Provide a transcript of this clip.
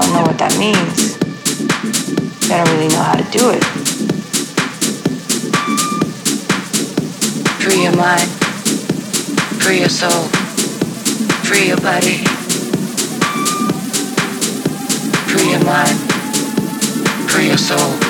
don't know what that means. I don't really know how to do it. Free your mind, free your soul, free your body. Free your mind, free your soul.